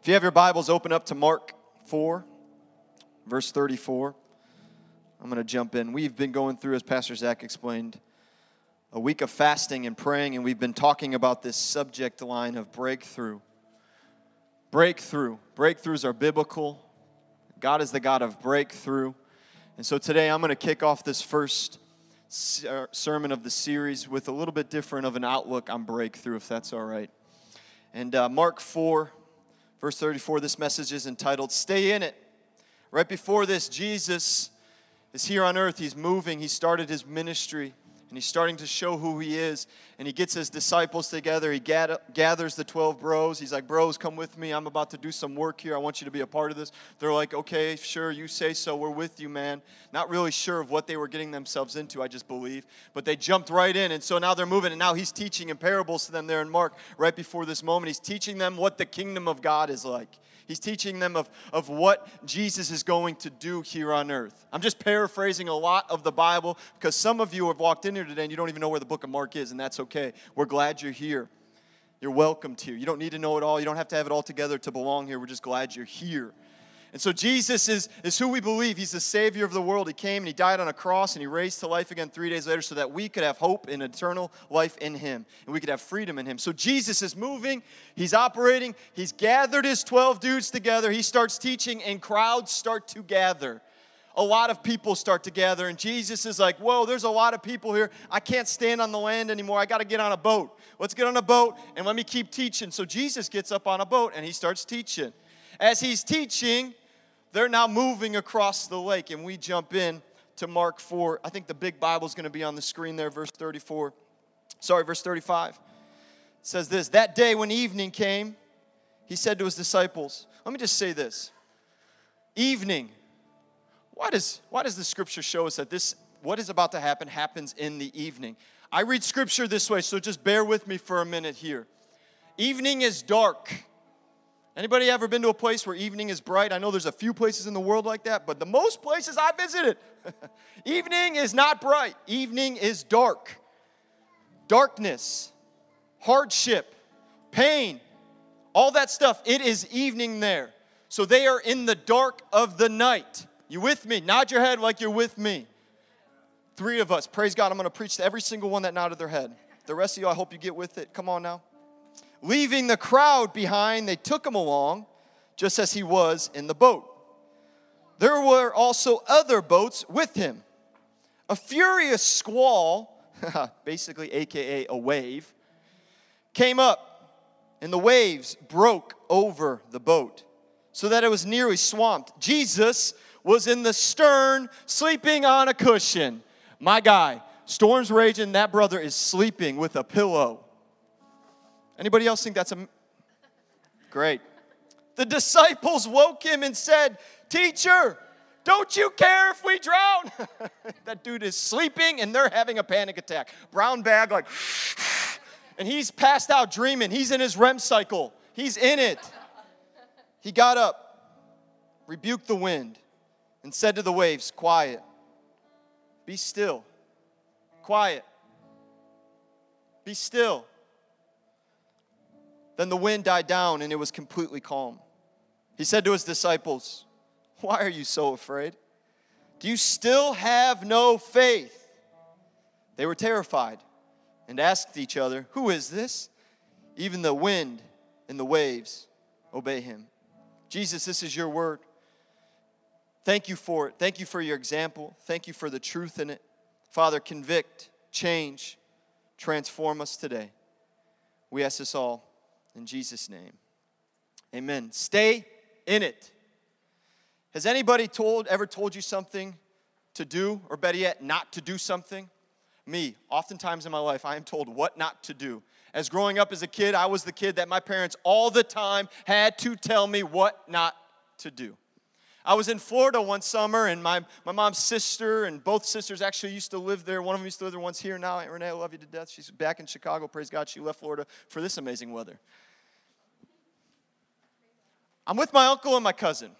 If you have your Bibles, open up to Mark 4, verse 34. I'm going to jump in. We've been going through, as Pastor Zach explained, a week of fasting and praying, and we've been talking about this subject line of breakthrough. Breakthrough. Breakthroughs are biblical. God is the God of breakthrough. And so today I'm going to kick off this first sermon of the series with a little bit different of an outlook on breakthrough, if that's all right. And uh, Mark 4, verse 34, this message is entitled Stay in It. Right before this, Jesus is here on earth. He's moving, he started his ministry and he's starting to show who he is. And he gets his disciples together. He gathers the 12 bros. He's like, Bros, come with me. I'm about to do some work here. I want you to be a part of this. They're like, Okay, sure, you say so. We're with you, man. Not really sure of what they were getting themselves into, I just believe. But they jumped right in. And so now they're moving. And now he's teaching in parables to them there in Mark right before this moment. He's teaching them what the kingdom of God is like. He's teaching them of, of what Jesus is going to do here on earth. I'm just paraphrasing a lot of the Bible because some of you have walked in here today and you don't even know where the book of Mark is, and that's okay. We're glad you're here. You're welcomed here. You don't need to know it all. You don't have to have it all together to belong here. We're just glad you're here. And so Jesus is, is who we believe. He's the Savior of the world. He came and He died on a cross and He raised to life again three days later so that we could have hope in eternal life in Him and we could have freedom in Him. So Jesus is moving, He's operating, He's gathered His 12 dudes together. He starts teaching, and crowds start to gather. A lot of people start to gather, and Jesus is like, Whoa, there's a lot of people here. I can't stand on the land anymore. I got to get on a boat. Let's get on a boat and let me keep teaching. So Jesus gets up on a boat and he starts teaching. As he's teaching, they're now moving across the lake, and we jump in to Mark 4. I think the big Bible is going to be on the screen there, verse 34. Sorry, verse 35. It says this That day when evening came, he said to his disciples, Let me just say this. Evening. Why does, why does the scripture show us that this, what is about to happen, happens in the evening? I read scripture this way, so just bear with me for a minute here. Evening is dark. Anybody ever been to a place where evening is bright? I know there's a few places in the world like that, but the most places I visited, evening is not bright. Evening is dark. Darkness, hardship, pain, all that stuff, it is evening there. So they are in the dark of the night. You with me? Nod your head like you're with me. Three of us. Praise God. I'm going to preach to every single one that nodded their head. The rest of you, I hope you get with it. Come on now. Leaving the crowd behind, they took him along, just as he was in the boat. There were also other boats with him. A furious squall, basically AKA a wave, came up, and the waves broke over the boat so that it was nearly swamped. Jesus was in the stern, sleeping on a cushion. My guy, storms raging, that brother is sleeping with a pillow. Anybody else think that's a great? The disciples woke him and said, Teacher, don't you care if we drown? that dude is sleeping and they're having a panic attack. Brown bag, like, and he's passed out dreaming. He's in his REM cycle, he's in it. He got up, rebuked the wind, and said to the waves, Quiet, be still. Quiet, be still. Then the wind died down and it was completely calm. He said to his disciples, Why are you so afraid? Do you still have no faith? They were terrified and asked each other, Who is this? Even the wind and the waves obey him. Jesus, this is your word. Thank you for it. Thank you for your example. Thank you for the truth in it. Father, convict, change, transform us today. We ask this all in Jesus' name. Amen. Stay in it. Has anybody told ever told you something to do, or better yet, not to do something? Me, oftentimes in my life, I am told what not to do. As growing up as a kid, I was the kid that my parents all the time had to tell me what not to do. I was in Florida one summer, and my, my mom's sister and both sisters actually used to live there. One of them used to live there, one's here now. Aunt Renee, I love you to death. She's back in Chicago. Praise God, she left Florida for this amazing weather. I'm with my uncle and my cousin.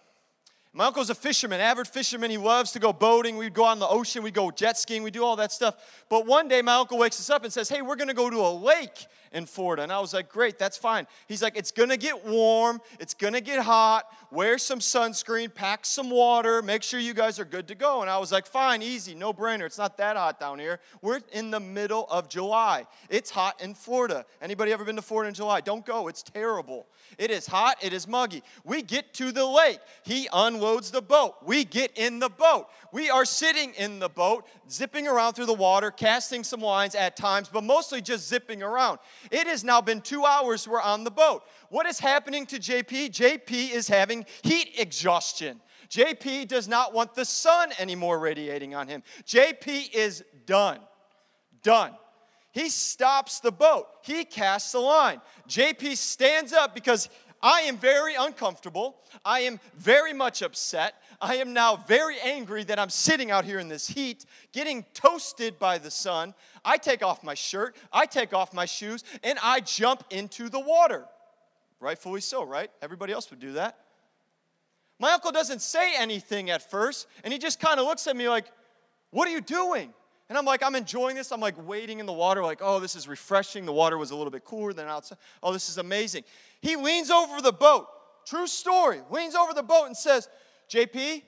My uncle's a fisherman, avid fisherman. He loves to go boating. We'd go out on the ocean, we'd go jet skiing, we do all that stuff. But one day, my uncle wakes us up and says, Hey, we're to go to a lake in Florida. And I was like, great, that's fine. He's like, it's gonna get warm, it's gonna get hot, wear some sunscreen, pack some water, make sure you guys are good to go. And I was like, fine, easy, no brainer. It's not that hot down here. We're in the middle of July. It's hot in Florida. Anybody ever been to Florida in July? Don't go, it's terrible. It is hot, it is muggy. We get to the lake. He unloads the boat. We get in the boat. We are sitting in the boat, zipping around through the water, casting some lines at times, but mostly just zipping around. It has now been two hours we're on the boat. What is happening to JP? JP is having heat exhaustion. JP does not want the sun anymore radiating on him. JP is done. Done. He stops the boat. He casts the line. JP stands up because I am very uncomfortable. I am very much upset. I am now very angry that I'm sitting out here in this heat, getting toasted by the sun. I take off my shirt, I take off my shoes, and I jump into the water. Rightfully so, right? Everybody else would do that. My uncle doesn't say anything at first, and he just kind of looks at me like, What are you doing? And I'm like, I'm enjoying this. I'm like wading in the water, like, oh, this is refreshing. The water was a little bit cooler than outside. Oh, this is amazing. He leans over the boat, true story, leans over the boat and says, JP,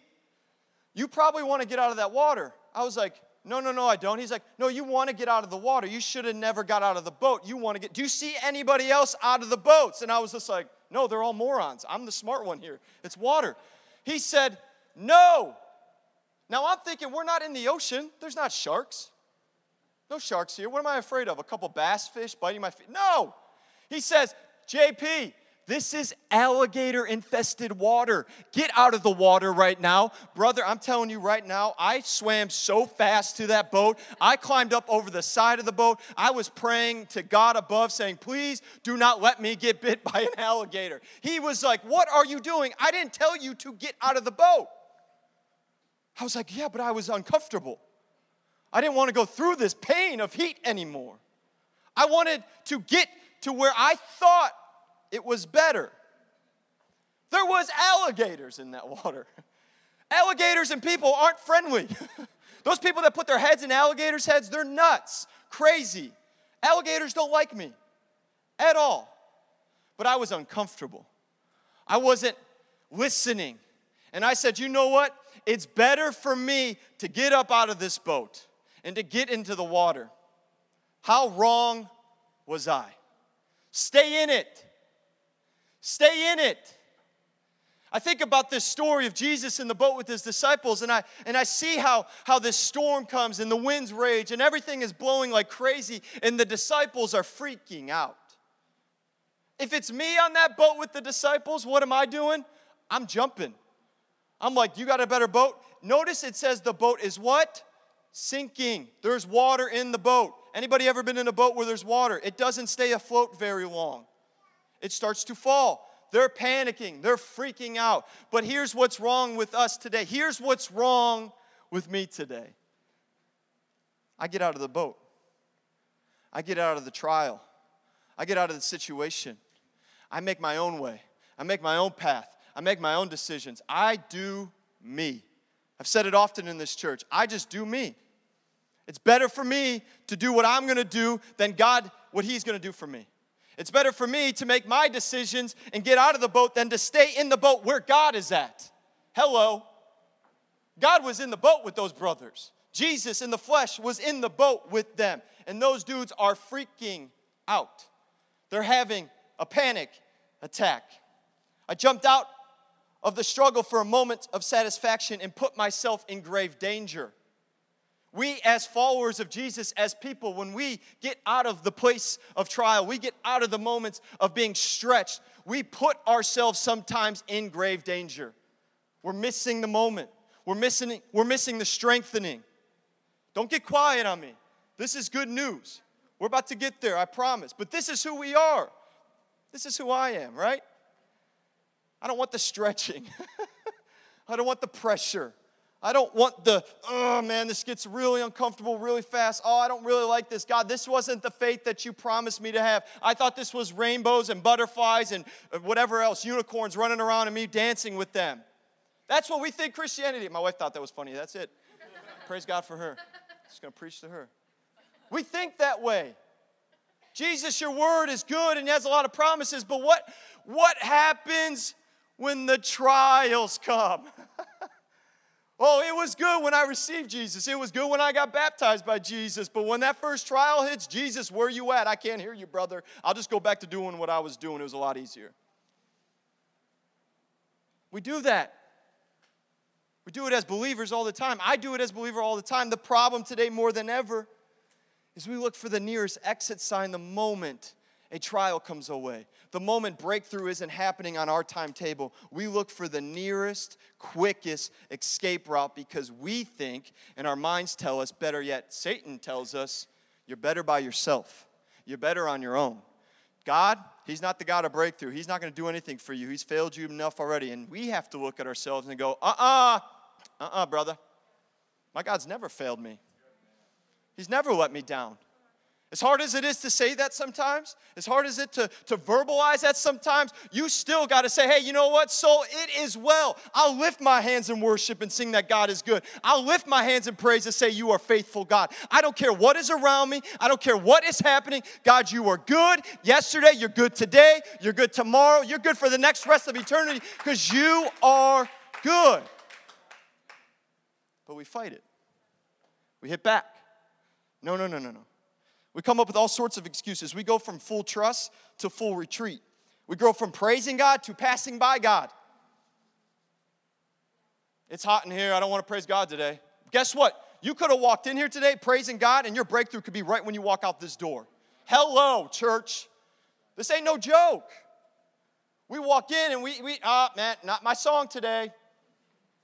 you probably want to get out of that water. I was like, no, no, no, I don't. He's like, no, you want to get out of the water. You should have never got out of the boat. You want to get, do you see anybody else out of the boats? And I was just like, no, they're all morons. I'm the smart one here. It's water. He said, no. Now I'm thinking, we're not in the ocean. There's not sharks. No sharks here. What am I afraid of? A couple bass fish biting my feet? No. He says, JP, this is alligator infested water. Get out of the water right now. Brother, I'm telling you right now, I swam so fast to that boat. I climbed up over the side of the boat. I was praying to God above, saying, Please do not let me get bit by an alligator. He was like, What are you doing? I didn't tell you to get out of the boat. I was like, Yeah, but I was uncomfortable. I didn't want to go through this pain of heat anymore. I wanted to get to where I thought it was better. There was alligators in that water. Alligators and people aren't friendly. Those people that put their heads in alligators' heads, they're nuts, crazy. Alligators don't like me at all. But I was uncomfortable. I wasn't listening. And I said, you know what? It's better for me to get up out of this boat and to get into the water. How wrong was I? Stay in it. Stay in it. I think about this story of Jesus in the boat with his disciples, and I, and I see how, how this storm comes and the winds rage and everything is blowing like crazy, and the disciples are freaking out. If it's me on that boat with the disciples, what am I doing? I'm jumping. I'm like, you got a better boat? Notice it says the boat is what? Sinking. There's water in the boat. Anybody ever been in a boat where there's water? It doesn't stay afloat very long it starts to fall. They're panicking, they're freaking out. But here's what's wrong with us today. Here's what's wrong with me today. I get out of the boat, I get out of the trial, I get out of the situation. I make my own way, I make my own path, I make my own decisions. I do me. I've said it often in this church. I just do me. It's better for me to do what I'm gonna do than God, what He's gonna do for me. It's better for me to make my decisions and get out of the boat than to stay in the boat where God is at. Hello. God was in the boat with those brothers. Jesus in the flesh was in the boat with them. And those dudes are freaking out. They're having a panic attack. I jumped out of the struggle for a moment of satisfaction and put myself in grave danger. We, as followers of Jesus, as people, when we get out of the place of trial, we get out of the moments of being stretched, we put ourselves sometimes in grave danger. We're missing the moment, we're missing, we're missing the strengthening. Don't get quiet on me. This is good news. We're about to get there, I promise. But this is who we are. This is who I am, right? I don't want the stretching. I don't want the pressure. I don't want the, oh man, this gets really uncomfortable really fast. Oh, I don't really like this. God, this wasn't the faith that you promised me to have. I thought this was rainbows and butterflies and uh, whatever else, unicorns running around and me dancing with them. That's what we think Christianity. My wife thought that was funny. That's it. Praise God for her. Just going to preach to her. We think that way. Jesus, your word is good and has a lot of promises, but what, what happens when the trials come? oh, it was good when I received Jesus. It was good when I got baptized by Jesus. But when that first trial hits, Jesus, where you at? I can't hear you, brother. I'll just go back to doing what I was doing. It was a lot easier. We do that. We do it as believers all the time. I do it as believer all the time. The problem today, more than ever, is we look for the nearest exit sign the moment a trial comes away. The moment breakthrough isn't happening on our timetable, we look for the nearest, quickest escape route because we think, and our minds tell us, better yet, Satan tells us, you're better by yourself. You're better on your own. God, He's not the God of breakthrough. He's not going to do anything for you. He's failed you enough already. And we have to look at ourselves and go, uh uh-uh, uh, uh uh, brother. My God's never failed me, He's never let me down. As hard as it is to say that sometimes, as hard as it to, to verbalize that sometimes, you still got to say, hey, you know what? So it is well. I'll lift my hands in worship and sing that God is good. I'll lift my hands in praise and say, you are faithful, God. I don't care what is around me. I don't care what is happening. God, you are good yesterday. You're good today. You're good tomorrow. You're good for the next rest of eternity because you are good but we fight it. We hit back. No, no, no, no, no. We come up with all sorts of excuses. We go from full trust to full retreat. We go from praising God to passing by God. It's hot in here. I don't want to praise God today. Guess what? You could have walked in here today praising God, and your breakthrough could be right when you walk out this door. Hello, church. This ain't no joke. We walk in and we, we ah, uh, man, not my song today.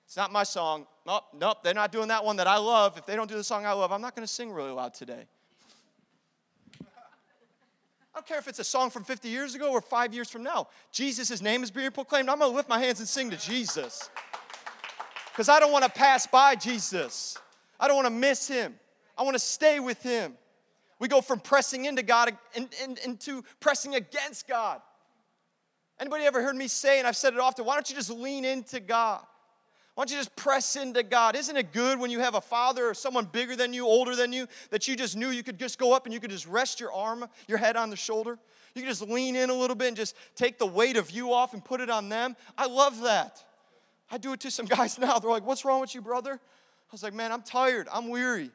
It's not my song. Nope, nope, they're not doing that one that I love. If they don't do the song I love, I'm not going to sing really loud today. I don't care if it's a song from 50 years ago or five years from now. Jesus' name is being proclaimed. I'm going to lift my hands and sing to Jesus. Because I don't want to pass by Jesus. I don't want to miss him. I want to stay with him. We go from pressing into God and into pressing against God. Anybody ever heard me say, and I've said it often, why don't you just lean into God? Why don't you just press into God? Isn't it good when you have a father or someone bigger than you, older than you, that you just knew you could just go up and you could just rest your arm, your head on the shoulder? You could just lean in a little bit and just take the weight of you off and put it on them. I love that. I do it to some guys now. They're like, What's wrong with you, brother? I was like, Man, I'm tired. I'm weary.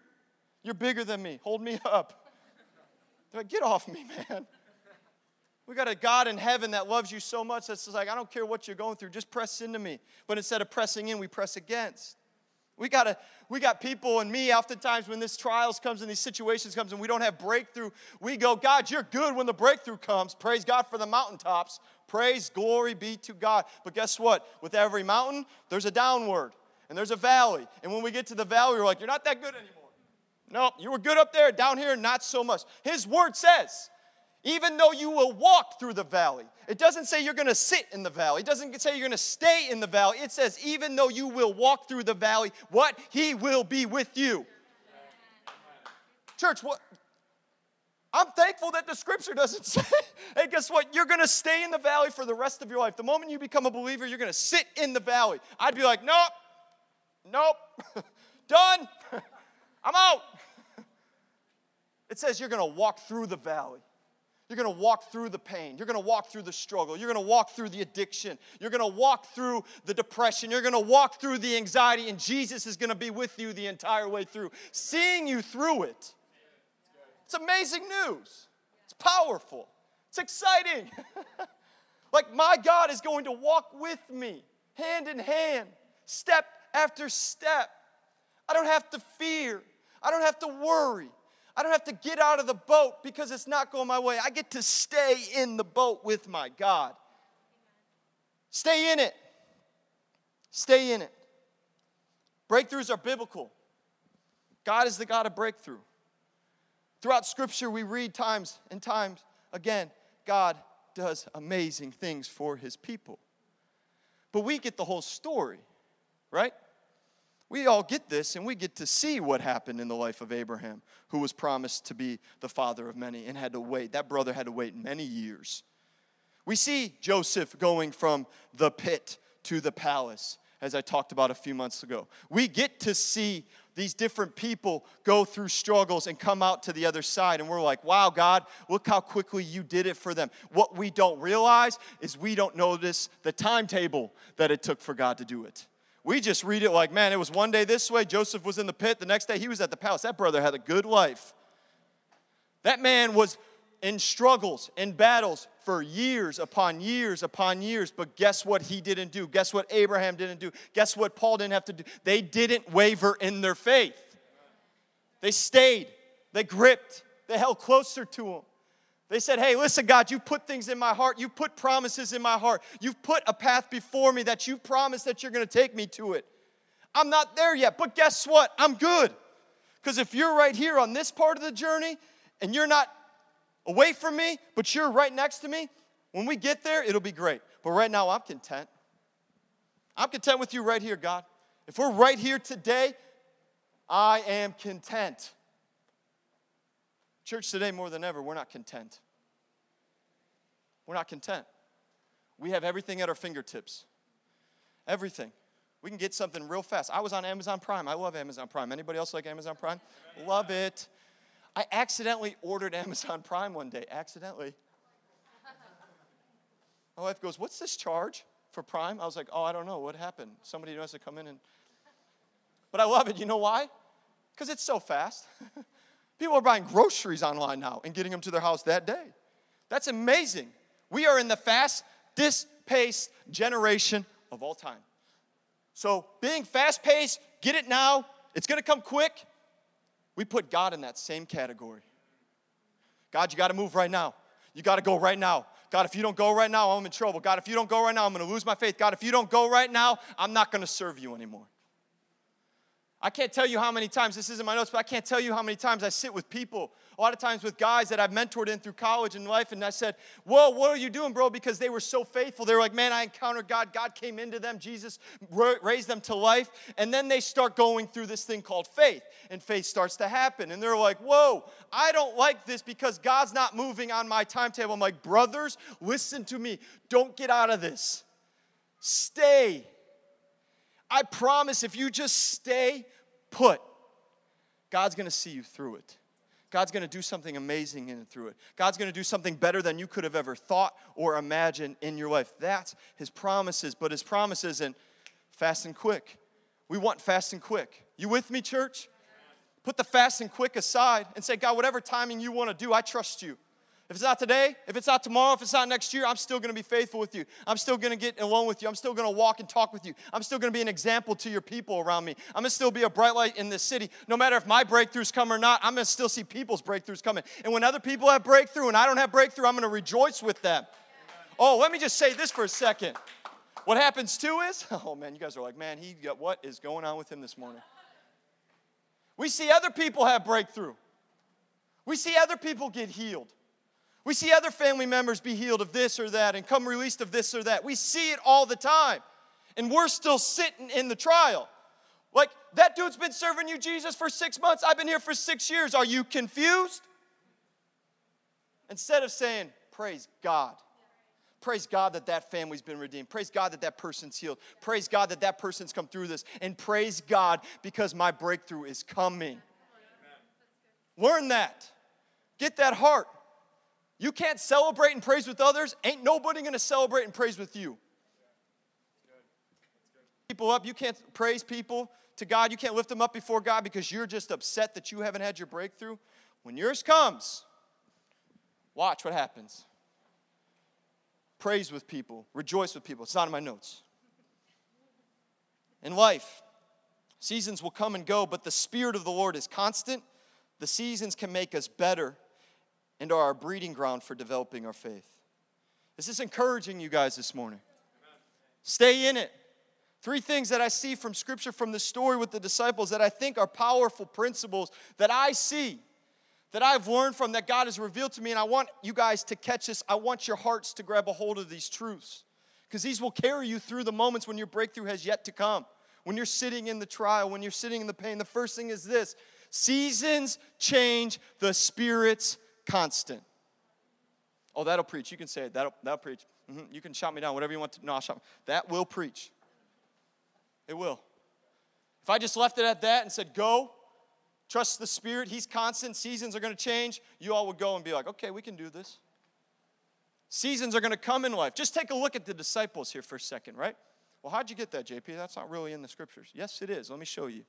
You're bigger than me. Hold me up. They're like, Get off me, man. We got a God in heaven that loves you so much that's like, I don't care what you're going through, just press into me. But instead of pressing in, we press against. We got a, we got people and me oftentimes when this trials comes and these situations comes and we don't have breakthrough, we go, God, you're good when the breakthrough comes. Praise God for the mountaintops. Praise, glory be to God. But guess what? With every mountain, there's a downward and there's a valley. And when we get to the valley, we're like, you're not that good anymore. Nope, you were good up there, down here, not so much. His word says, even though you will walk through the valley. It doesn't say you're to sit in the valley. It doesn't say you're to stay in the valley. It says, even though you will walk through the valley, what? He will be with you. Church, what? I'm thankful that the scripture doesn't say, hey, guess what? You're to stay in the valley for the rest of your life. The moment you become a believer, you're to sit in the valley. I'd be like, nope, nope, done, I'm out. It says you're to walk through the valley. You're going to walk through the pain. You're going to walk through the struggle. You're going to walk through the addiction. You're going to walk through the depression. You're going to walk through the anxiety, and Jesus is going to be with you the entire way through, seeing you through it. It's amazing news. It's powerful. It's exciting. like, my God is going to walk with me, hand in hand, step after step. I don't have to fear, I don't have to worry. I don't have to get out of the boat because it's not going my way. I get to stay in the boat with my God. Stay in it. Stay in it. Breakthroughs are biblical. God is the God of breakthrough. Throughout Scripture, we read times and times again God does amazing things for his people. But we get the whole story, right? We all get this and we get to see what happened in the life of Abraham, who was promised to be the father of many and had to wait. That brother had to wait many years. We see Joseph going from the pit to the palace, as I talked about a few months ago. We get to see these different people go through struggles and come out to the other side. And we're like, wow, God, look how quickly you did it for them. What we don't realize is we don't notice the timetable that it took for God to do it. We just read it like, man, it was one day this way, Joseph was in the pit, the next day he was at the palace. That brother had a good life. That man was in struggles, in battles for years upon years upon years. But guess what he didn't do? Guess what Abraham didn't do? Guess what Paul didn't have to do? They didn't waver in their faith. They stayed, they gripped, they held closer to him. They said, Hey, listen, God, you've put things in my heart. You've put promises in my heart. You've put a path before me that you've promised that you're going to take me to it. I'm not there yet, but guess what? I'm good. Because if you're right here on this part of the journey and you're not away from me, but you're right next to me, when we get there, it'll be great. But right now, I'm content. I'm content with you right here, God. If we're right here today, I am content. Church today, more than ever, we're not content. We're not content. We have everything at our fingertips. Everything. We can get something real fast. I was on Amazon Prime. I love Amazon Prime. Anybody else like Amazon Prime? Love it. I accidentally ordered Amazon Prime one day. Accidentally. My wife goes, What's this charge for Prime? I was like, Oh, I don't know. What happened? Somebody has to come in and. But I love it. You know why? Because it's so fast. People are buying groceries online now and getting them to their house that day. That's amazing. We are in the fastest paced generation of all time. So, being fast paced, get it now, it's gonna come quick. We put God in that same category. God, you gotta move right now. You gotta go right now. God, if you don't go right now, I'm in trouble. God, if you don't go right now, I'm gonna lose my faith. God, if you don't go right now, I'm not gonna serve you anymore. I can't tell you how many times, this isn't my notes, but I can't tell you how many times I sit with people, a lot of times with guys that I've mentored in through college and life, and I said, Whoa, what are you doing, bro? Because they were so faithful. They were like, Man, I encountered God. God came into them. Jesus raised them to life. And then they start going through this thing called faith, and faith starts to happen. And they're like, Whoa, I don't like this because God's not moving on my timetable. I'm like, Brothers, listen to me. Don't get out of this. Stay I promise if you just stay put, God's gonna see you through it. God's gonna do something amazing in and through it. God's gonna do something better than you could have ever thought or imagined in your life. That's His promises, but His promise isn't fast and quick. We want fast and quick. You with me, church? Put the fast and quick aside and say, God, whatever timing you wanna do, I trust you. If it's not today, if it's not tomorrow, if it's not next year, I'm still gonna be faithful with you. I'm still gonna get alone with you. I'm still gonna walk and talk with you. I'm still gonna be an example to your people around me. I'm gonna still be a bright light in this city. No matter if my breakthroughs come or not, I'm gonna still see people's breakthroughs coming. And when other people have breakthrough and I don't have breakthrough, I'm gonna rejoice with them. Oh, let me just say this for a second. What happens too is, oh man, you guys are like, man, he got what is going on with him this morning? We see other people have breakthrough. We see other people get healed. We see other family members be healed of this or that and come released of this or that. We see it all the time. And we're still sitting in the trial. Like, that dude's been serving you, Jesus, for six months. I've been here for six years. Are you confused? Instead of saying, Praise God. Praise God that that family's been redeemed. Praise God that that person's healed. Praise God that that person's come through this. And praise God because my breakthrough is coming. Learn that. Get that heart. You can't celebrate and praise with others, ain't nobody gonna celebrate and praise with you. People up, you can't praise people to God, you can't lift them up before God because you're just upset that you haven't had your breakthrough. When yours comes, watch what happens. Praise with people, rejoice with people. It's not in my notes. In life, seasons will come and go, but the Spirit of the Lord is constant. The seasons can make us better and are our breeding ground for developing our faith. This is encouraging you guys this morning? Stay in it. Three things that I see from scripture from the story with the disciples that I think are powerful principles that I see, that I've learned from, that God has revealed to me, and I want you guys to catch this. I want your hearts to grab a hold of these truths because these will carry you through the moments when your breakthrough has yet to come. When you're sitting in the trial, when you're sitting in the pain, the first thing is this seasons change the Spirit's constant. Oh, that'll preach. You can say it. That'll, that'll preach. Mm-hmm. You can shout me down, whatever you want to. No, I'll shout. That will preach. It will. If I just left it at that and said, go, trust the Spirit, He's constant, seasons are going to change, you all would go and be like, okay, we can do this. Seasons are going to come in life. Just take a look at the disciples here for a second, right? Well, how'd you get that, JP? That's not really in the scriptures. Yes, it is. Let me show you.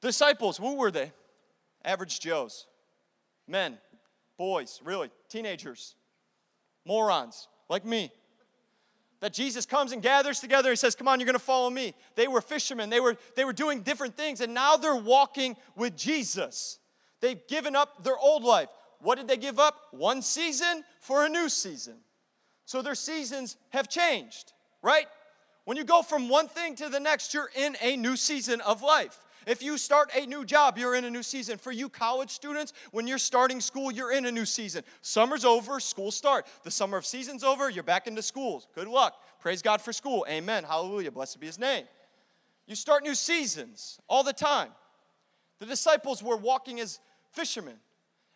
Disciples, who were they? Average Joes. Men, boys, really, teenagers, morons like me. That Jesus comes and gathers together and says, Come on, you're gonna follow me. They were fishermen, they were, they were doing different things, and now they're walking with Jesus. They've given up their old life. What did they give up? One season for a new season. So their seasons have changed, right? When you go from one thing to the next, you're in a new season of life. If you start a new job, you're in a new season. For you college students, when you're starting school, you're in a new season. Summer's over, school start. The summer of season's over, you're back into school. Good luck. Praise God for school. Amen. Hallelujah. Blessed be his name. You start new seasons all the time. The disciples were walking as fishermen,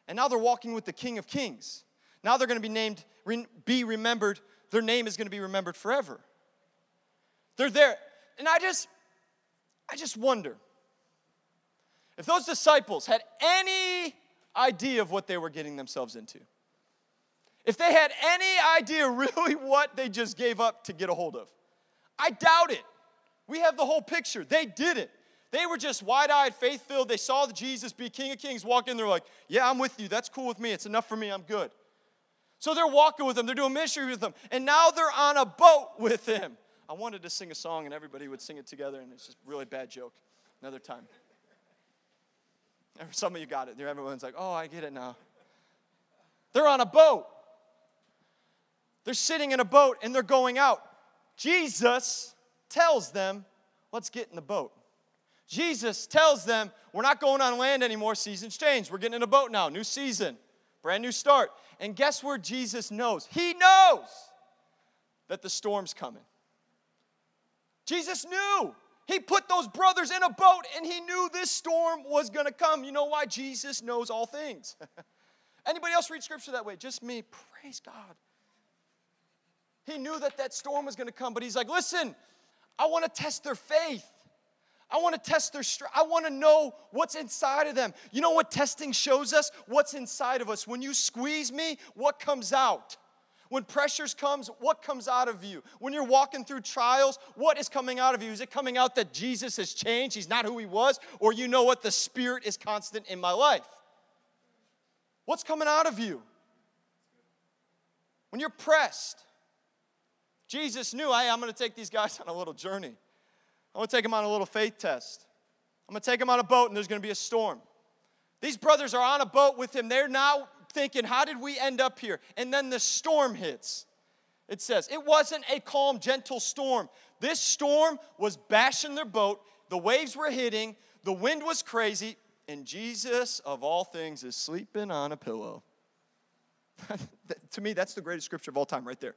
and now they're walking with the King of Kings. Now they're going to be named, be remembered, their name is going to be remembered forever. They're there. And I just, I just wonder if those disciples had any idea of what they were getting themselves into, if they had any idea really what they just gave up to get a hold of, I doubt it. We have the whole picture. They did it. They were just wide eyed, faith filled. They saw Jesus be King of Kings walk in. They're like, Yeah, I'm with you. That's cool with me. It's enough for me. I'm good. So they're walking with him. They're doing ministry with him. And now they're on a boat with him. I wanted to sing a song and everybody would sing it together, and it's just a really bad joke. Another time. Some of you got it. Everyone's like, oh, I get it now. They're on a boat. They're sitting in a boat and they're going out. Jesus tells them, let's get in the boat. Jesus tells them, we're not going on land anymore. Seasons change. We're getting in a boat now. New season, brand new start. And guess where Jesus knows? He knows that the storm's coming. Jesus knew. He put those brothers in a boat and he knew this storm was going to come. You know why? Jesus knows all things. Anybody else read scripture that way? Just me. Praise God. He knew that that storm was going to come, but he's like, listen, I want to test their faith. I want to test their strength. I want to know what's inside of them. You know what testing shows us? What's inside of us. When you squeeze me, what comes out? When pressures comes, what comes out of you? When you're walking through trials, what is coming out of you? Is it coming out that Jesus has changed? He's not who he was? Or you know what? The Spirit is constant in my life. What's coming out of you? When you're pressed, Jesus knew, hey, I'm going to take these guys on a little journey. I'm going to take them on a little faith test. I'm going to take them on a boat and there's going to be a storm. These brothers are on a boat with him. They're now thinking, how did we end up here? And then the storm hits. It says, it wasn't a calm, gentle storm. This storm was bashing their boat, the waves were hitting, the wind was crazy, and Jesus, of all things, is sleeping on a pillow. to me, that's the greatest scripture of all time, right there.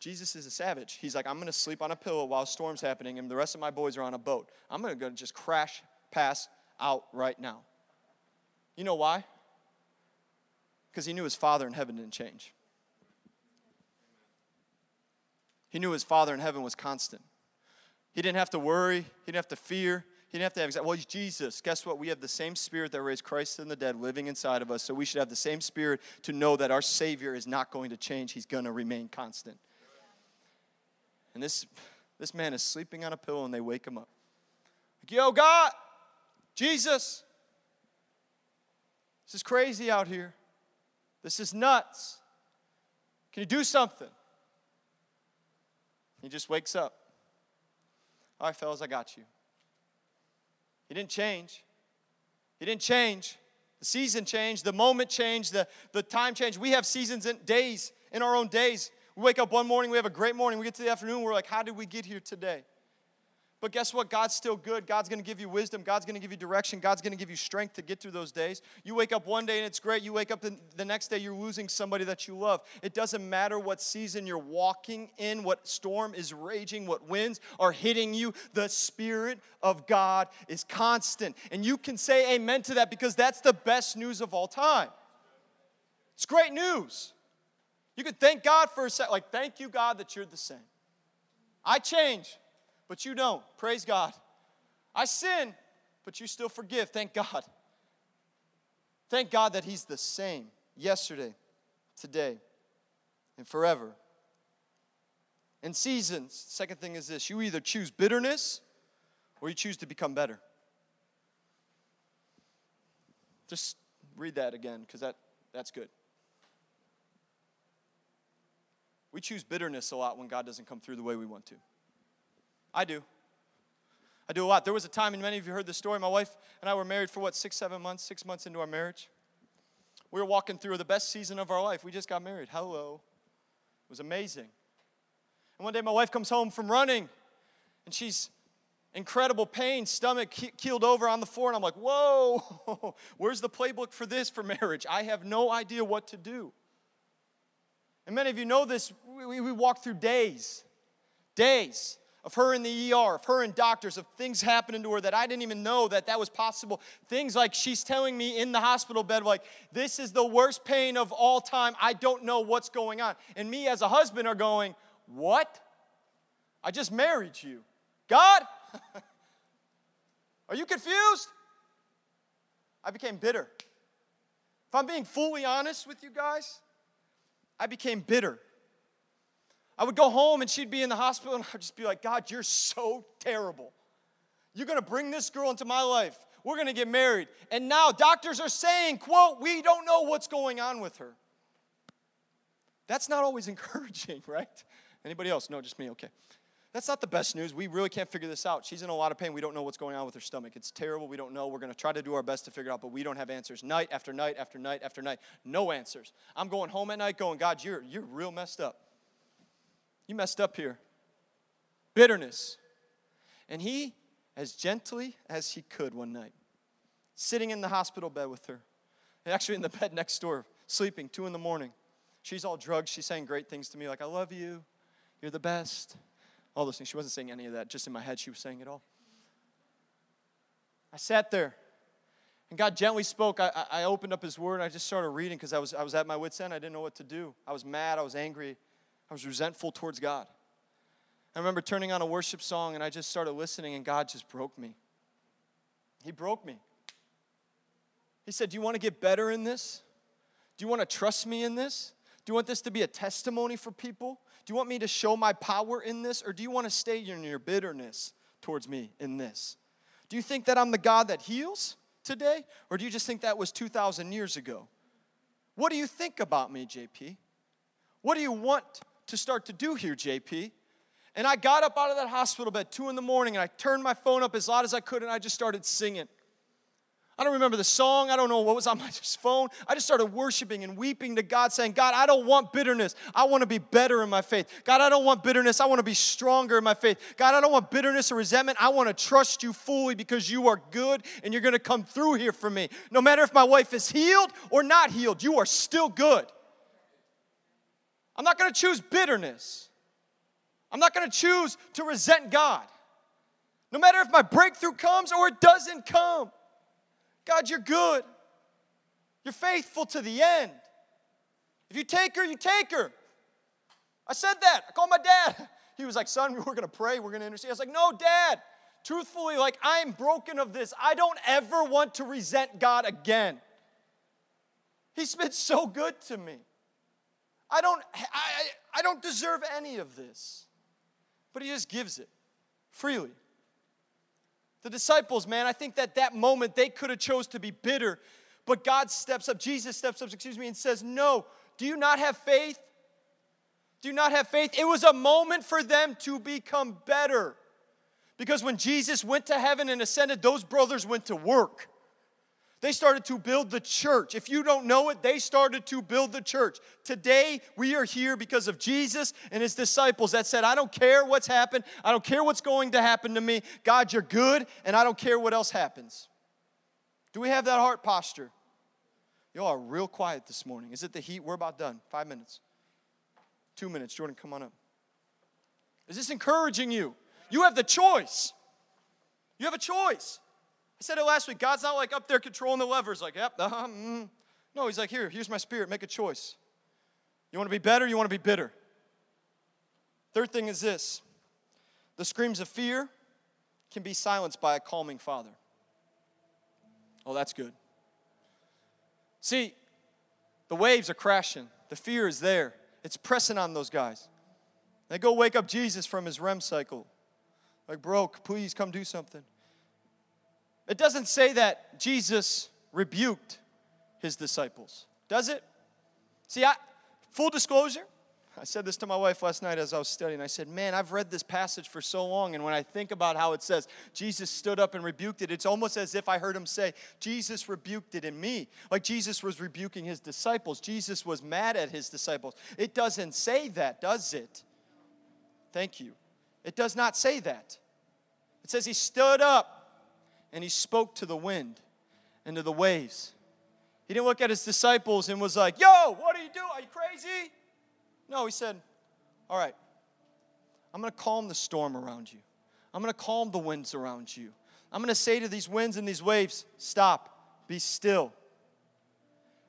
Jesus is a savage. He's like, I'm going to sleep on a pillow while storm's happening, and the rest of my boys are on a boat. I'm going to just crash, pass out right now. You know why? Because he knew his Father in heaven didn't change. He knew his Father in heaven was constant. He didn't have to worry, he didn't have to fear, he didn't have to have. Well, he's Jesus. Guess what? We have the same spirit that raised Christ from the dead living inside of us, so we should have the same spirit to know that our Savior is not going to change, he's going to remain constant. And this, this man is sleeping on a pillow, and they wake him up. Like, Yo, God, Jesus, this is crazy out here. This is nuts. Can you do something? He just wakes up. All right, fellas, I got you. He didn't change. He didn't change. The season changed, the moment changed, the, the time changed. We have seasons and days in our own days. We wake up one morning, we have a great morning. We get to the afternoon, we're like, how did we get here today? But guess what? God's still good. God's going to give you wisdom. God's going to give you direction. God's going to give you strength to get through those days. You wake up one day and it's great. You wake up the, next day, you're losing somebody that you love. It doesn't matter what season you're walking in, what storm is raging, what winds are hitting you. The Spirit of God is constant. And you can say amen to that because that's the best news of all time. It's great news. You could thank God for a second, like, thank you, God, that you're the same. I change but you don't. Praise God. I sin, but you still forgive. Thank God. Thank God that He's the same yesterday, today, and forever. And seasons, second thing is this you either choose bitterness or you choose to become better. Just read that again because that, that's good. We choose bitterness a lot when God doesn't come through the way we want to. I do. I do a lot. There was a time, and many of you heard the story. My wife and I were married for what, six, seven months, six months into our marriage. We were walking through the best season of our life. We just got married. Hello. It was amazing. And one day my wife comes home from running, and she's incredible pain, stomach keeled over on the floor, and I'm like, whoa, where's the playbook for this for marriage? I have no idea what to do. And many of you know this. We, we walk through days, days of her in the ER, of her in doctors, of things happening to her that I didn't even know that that was possible. Things like she's telling me in the hospital bed, like, this is the worst pain of all time. I don't know what's going on. And me as a husband are going, what? I just married you. God? are you confused? I became bitter. If I'm being fully honest with you guys, I became bitter. I would go home and she'd be in the hospital and I'd just be like, God, you're so terrible. You're gonna bring this girl into my life. We're gonna get married. And now doctors are saying, quote, we don't know what's going on with her. That's not always encouraging, right? Anybody else? No, just me, okay. That's not the best news. We really can't figure this out. She's in a lot of pain. We don't know what's going on with her stomach. It's terrible. We don't know. We're going to try to do our best to figure it out, but we don't have answers. Night after night after night after night, no answers. I'm going home at night going, God, you're, you're real messed up. You messed up here. Bitterness. And he, as gently as he could one night, sitting in the hospital bed with her, actually in the bed next door, sleeping, two in the morning. She's all drugged. She's saying great things to me, like, I love you. You're the best all those things. She wasn't saying any of that, just in my head, she was saying it all. I sat there, and God gently spoke. I, I opened up His Word, and I just started reading because I was, I was at my wits' end. I didn't know what to do. I was mad, I was angry, I was resentful towards God. I remember turning on a worship song, and I just started listening, and God just broke me. He broke me. He said, Do you want to get better in this? Do you want to trust me in this? Do you want this to be a testimony for people? Do you want me to show my power in this, or do you want to stay in your bitterness towards me in this? Do you think that I'm the God that heals today, or do you just think that was 2,000 years ago? What do you think about me, JP? What do you want to start to do here, JP? And I got up out of that hospital bed two in the morning and I turned my phone up as loud as I could and I just started singing. I don't remember the song. I don't know what was on my phone. I just started worshiping and weeping to God, saying, God, I don't want bitterness. I want to be better in my faith. God, I don't want bitterness. I want to be stronger in my faith. God, I don't want bitterness or resentment. I want to trust you fully because you are good and you're going to come through here for me. No matter if my wife is healed or not healed, you are still good. I'm not going to choose bitterness. I'm not going to choose to resent God. No matter if my breakthrough comes or it doesn't come. God, you're good. You're faithful to the end. If you take her, you take her. I said that. I called my dad. He was like, Son, we're going to pray. We're going to intercede. I was like, No, dad. Truthfully, like, I'm broken of this. I don't ever want to resent God again. He's been so good to me. I don't, I, I don't deserve any of this. But He just gives it freely. The disciples, man, I think that that moment they could have chose to be bitter, but God steps up, Jesus steps up, excuse me, and says, "No, do you not have faith? Do you not have faith?" It was a moment for them to become better. Because when Jesus went to heaven and ascended, those brothers went to work. They started to build the church. If you don't know it, they started to build the church. Today, we are here because of Jesus and his disciples that said, I don't care what's happened. I don't care what's going to happen to me. God, you're good, and I don't care what else happens. Do we have that heart posture? Y'all are real quiet this morning. Is it the heat? We're about done. Five minutes. Two minutes. Jordan, come on up. Is this encouraging you? You have the choice. You have a choice. I said it last week. God's not like up there controlling the levers, like, yep, uh-huh, mm. No, He's like, here, here's my spirit. Make a choice. You want to be better? You want to be bitter? Third thing is this the screams of fear can be silenced by a calming father. Oh, that's good. See, the waves are crashing, the fear is there, it's pressing on those guys. They go wake up Jesus from his REM cycle. Like, bro, please come do something. It doesn't say that Jesus rebuked his disciples, does it? See, I, full disclosure, I said this to my wife last night as I was studying. I said, Man, I've read this passage for so long, and when I think about how it says Jesus stood up and rebuked it, it's almost as if I heard him say, Jesus rebuked it in me. Like Jesus was rebuking his disciples. Jesus was mad at his disciples. It doesn't say that, does it? Thank you. It does not say that. It says he stood up and he spoke to the wind and to the waves. He didn't look at his disciples and was like, Yo, what are you doing? Are you crazy? No, he said, All right, I'm going to calm the storm around you. I'm going to calm the winds around you. I'm going to say to these winds and these waves, Stop, be still.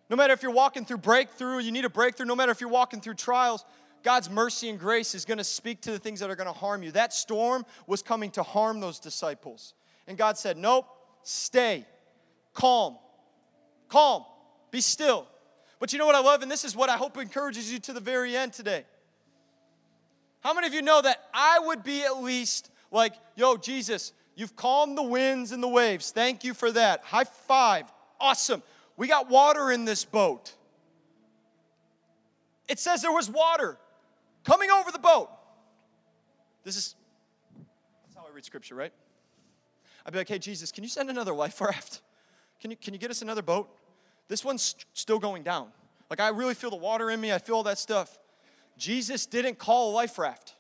No matter if you're walking through breakthrough, you need a breakthrough, no matter if you're walking through trials, God's mercy and grace is going to speak to the things that are going to harm you. That storm was coming to harm those disciples. And God said, Nope, stay, calm, calm, be still. But you know what I love? And this is what I hope encourages you to the very end today. How many of you know that I would be at least like, yo, Jesus, you've calmed the winds and the waves. Thank you for that. High five. Awesome. We got water in this boat. It says there was water coming over the boat. This is that's how I read scripture, right? I'd be like, hey, Jesus, can you send another life raft? Can you, can you get us another boat? This one's still going down. Like, I really feel the water in me, I feel all that stuff. Jesus didn't call a life raft,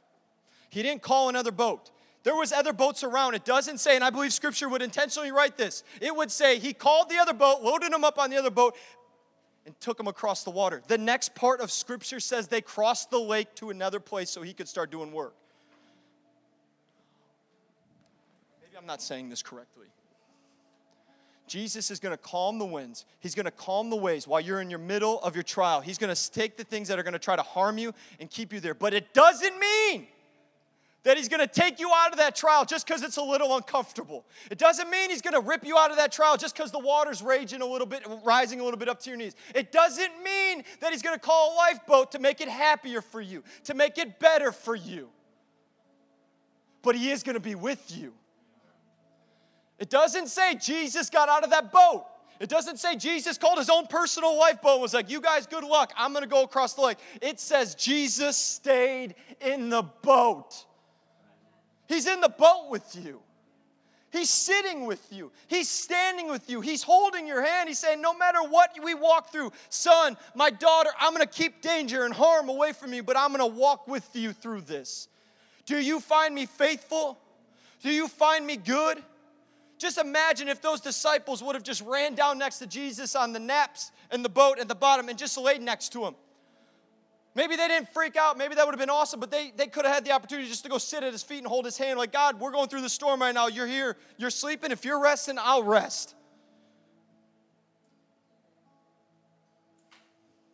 He didn't call another boat. There was other boats around. It doesn't say, and I believe Scripture would intentionally write this. It would say he called the other boat, loaded them up on the other boat, and took them across the water. The next part of Scripture says they crossed the lake to another place so he could start doing work. Maybe I'm not saying this correctly. Jesus is going to calm the winds. He's going to calm the waves while you're in your middle of your trial. He's going to take the things that are going to try to harm you and keep you there. But it doesn't mean that he's going to take you out of that trial just because it's a little uncomfortable. It doesn't mean he's going to rip you out of that trial just because the water's raging a little bit, rising a little bit up to your knees. It doesn't mean that he's going to call a lifeboat to make it happier for you, to make it better for you. But he is going to be with you. It doesn't say Jesus got out of that boat. It doesn't say Jesus called his own personal lifeboat and was like, You guys, good luck. I'm going to go across the lake. It says Jesus stayed in the boat. He's in the boat with you. He's sitting with you. He's standing with you. He's holding your hand. He's saying, No matter what we walk through, son, my daughter, I'm going to keep danger and harm away from you, but I'm going to walk with you through this. Do you find me faithful? Do you find me good? Just imagine if those disciples would have just ran down next to Jesus on the naps in the boat at the bottom and just laid next to him. Maybe they didn't freak out. Maybe that would have been awesome, but they, they could have had the opportunity just to go sit at his feet and hold his hand, like, God, we're going through the storm right now. You're here. You're sleeping. If you're resting, I'll rest.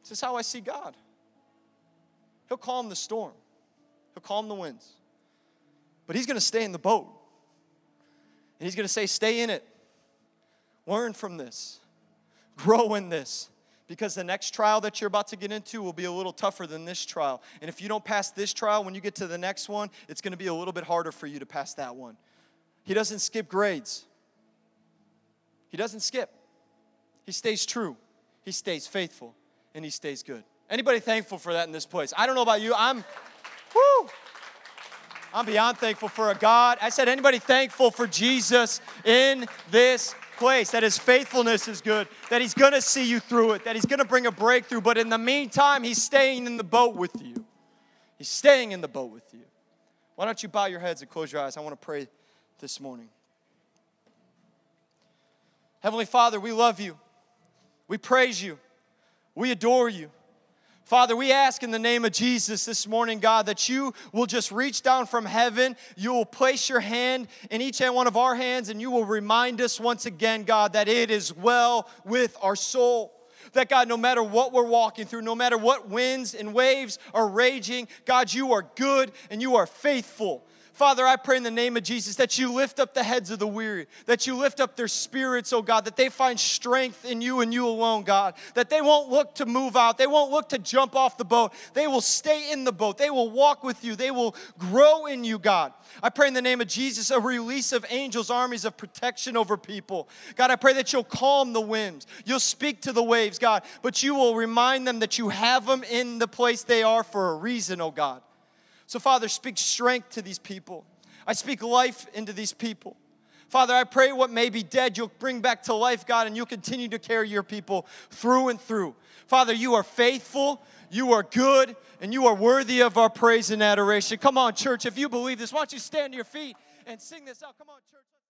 This is how I see God. He'll calm the storm, He'll calm the winds, but He's going to stay in the boat. And he's going to say, Stay in it. Learn from this. Grow in this. Because the next trial that you're about to get into will be a little tougher than this trial. And if you don't pass this trial, when you get to the next one, it's going to be a little bit harder for you to pass that one. He doesn't skip grades, he doesn't skip. He stays true, he stays faithful, and he stays good. Anybody thankful for that in this place? I don't know about you. I'm! I'm beyond thankful for a God. I said, anybody thankful for Jesus in this place, that his faithfulness is good, that he's gonna see you through it, that he's gonna bring a breakthrough, but in the meantime, he's staying in the boat with you. He's staying in the boat with you. Why don't you bow your heads and close your eyes? I wanna pray this morning. Heavenly Father, we love you, we praise you, we adore you. Father, we ask in the name of Jesus this morning, God, that you will just reach down from heaven. You will place your hand in each and one of our hands, and you will remind us once again, God, that it is well with our soul. That God, no matter what we're walking through, no matter what winds and waves are raging, God, you are good and you are faithful. Father, I pray in the name of Jesus that you lift up the heads of the weary, that you lift up their spirits, oh God, that they find strength in you and you alone, God, that they won't look to move out, they won't look to jump off the boat, they will stay in the boat, they will walk with you, they will grow in you, God. I pray in the name of Jesus a release of angels, armies of protection over people. God, I pray that you'll calm the winds, you'll speak to the waves, God, but you will remind them that you have them in the place they are for a reason, oh God. So, Father, speak strength to these people. I speak life into these people. Father, I pray what may be dead, you'll bring back to life, God, and you'll continue to carry your people through and through. Father, you are faithful, you are good, and you are worthy of our praise and adoration. Come on, church, if you believe this, why don't you stand to your feet and sing this out? Come on, church.